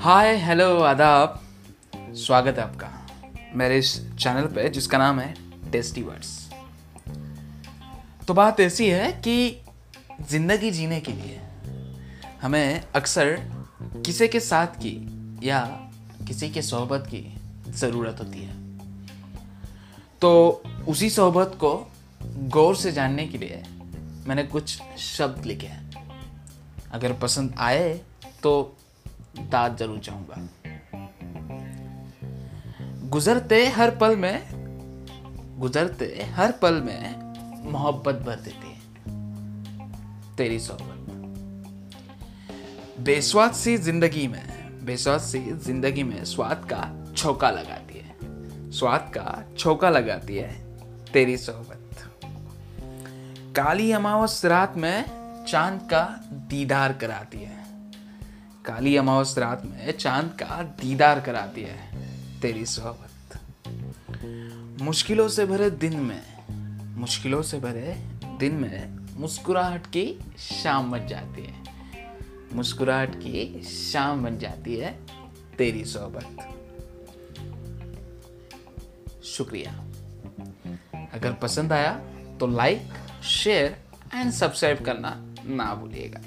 Hi hello आदाब। स्वागत है आपका मेरे इस चैनल पे, जिसका नाम है टेस्टी वर्ड्स तो बात ऐसी है कि ज़िंदगी जीने के लिए हमें अक्सर किसी के साथ की या किसी के सोहबत की ज़रूरत होती है। तो उसी सोहबत को गौर से जानने के लिए मैंने कुछ शब्द लिखे हैं। अगर पसंद आए तो दाद ज़रूर चाहूँगा। गुजरते हर पल में, गुजरते हर पल में मोहब्बत भर देती है। तेरी सोहबत। बेस्वाद सी ज़िंदगी में, बेस्वाद सी ज़िंदगी में स्वाद का छोका लगाती है। स्वाद का छोका लगाती है तेरी सोहबत। काली अमावस रात में चाँद का दीदार कराती है। काली अमावस रात में चाँद का दीदार कराती है तेरी सोहबत। मुश्किलों से भरे दिन में, मुश्किलों से भरे दिन में मुस्कुराहट की शाम बन जाती है। मुस्कुराहट की शाम बन जाती है तेरी सोहबत। शुक्रिया। अगर पसंद आया तो लाइक शेयर एंड सब्सक्राइब करना ना भूलिएगा।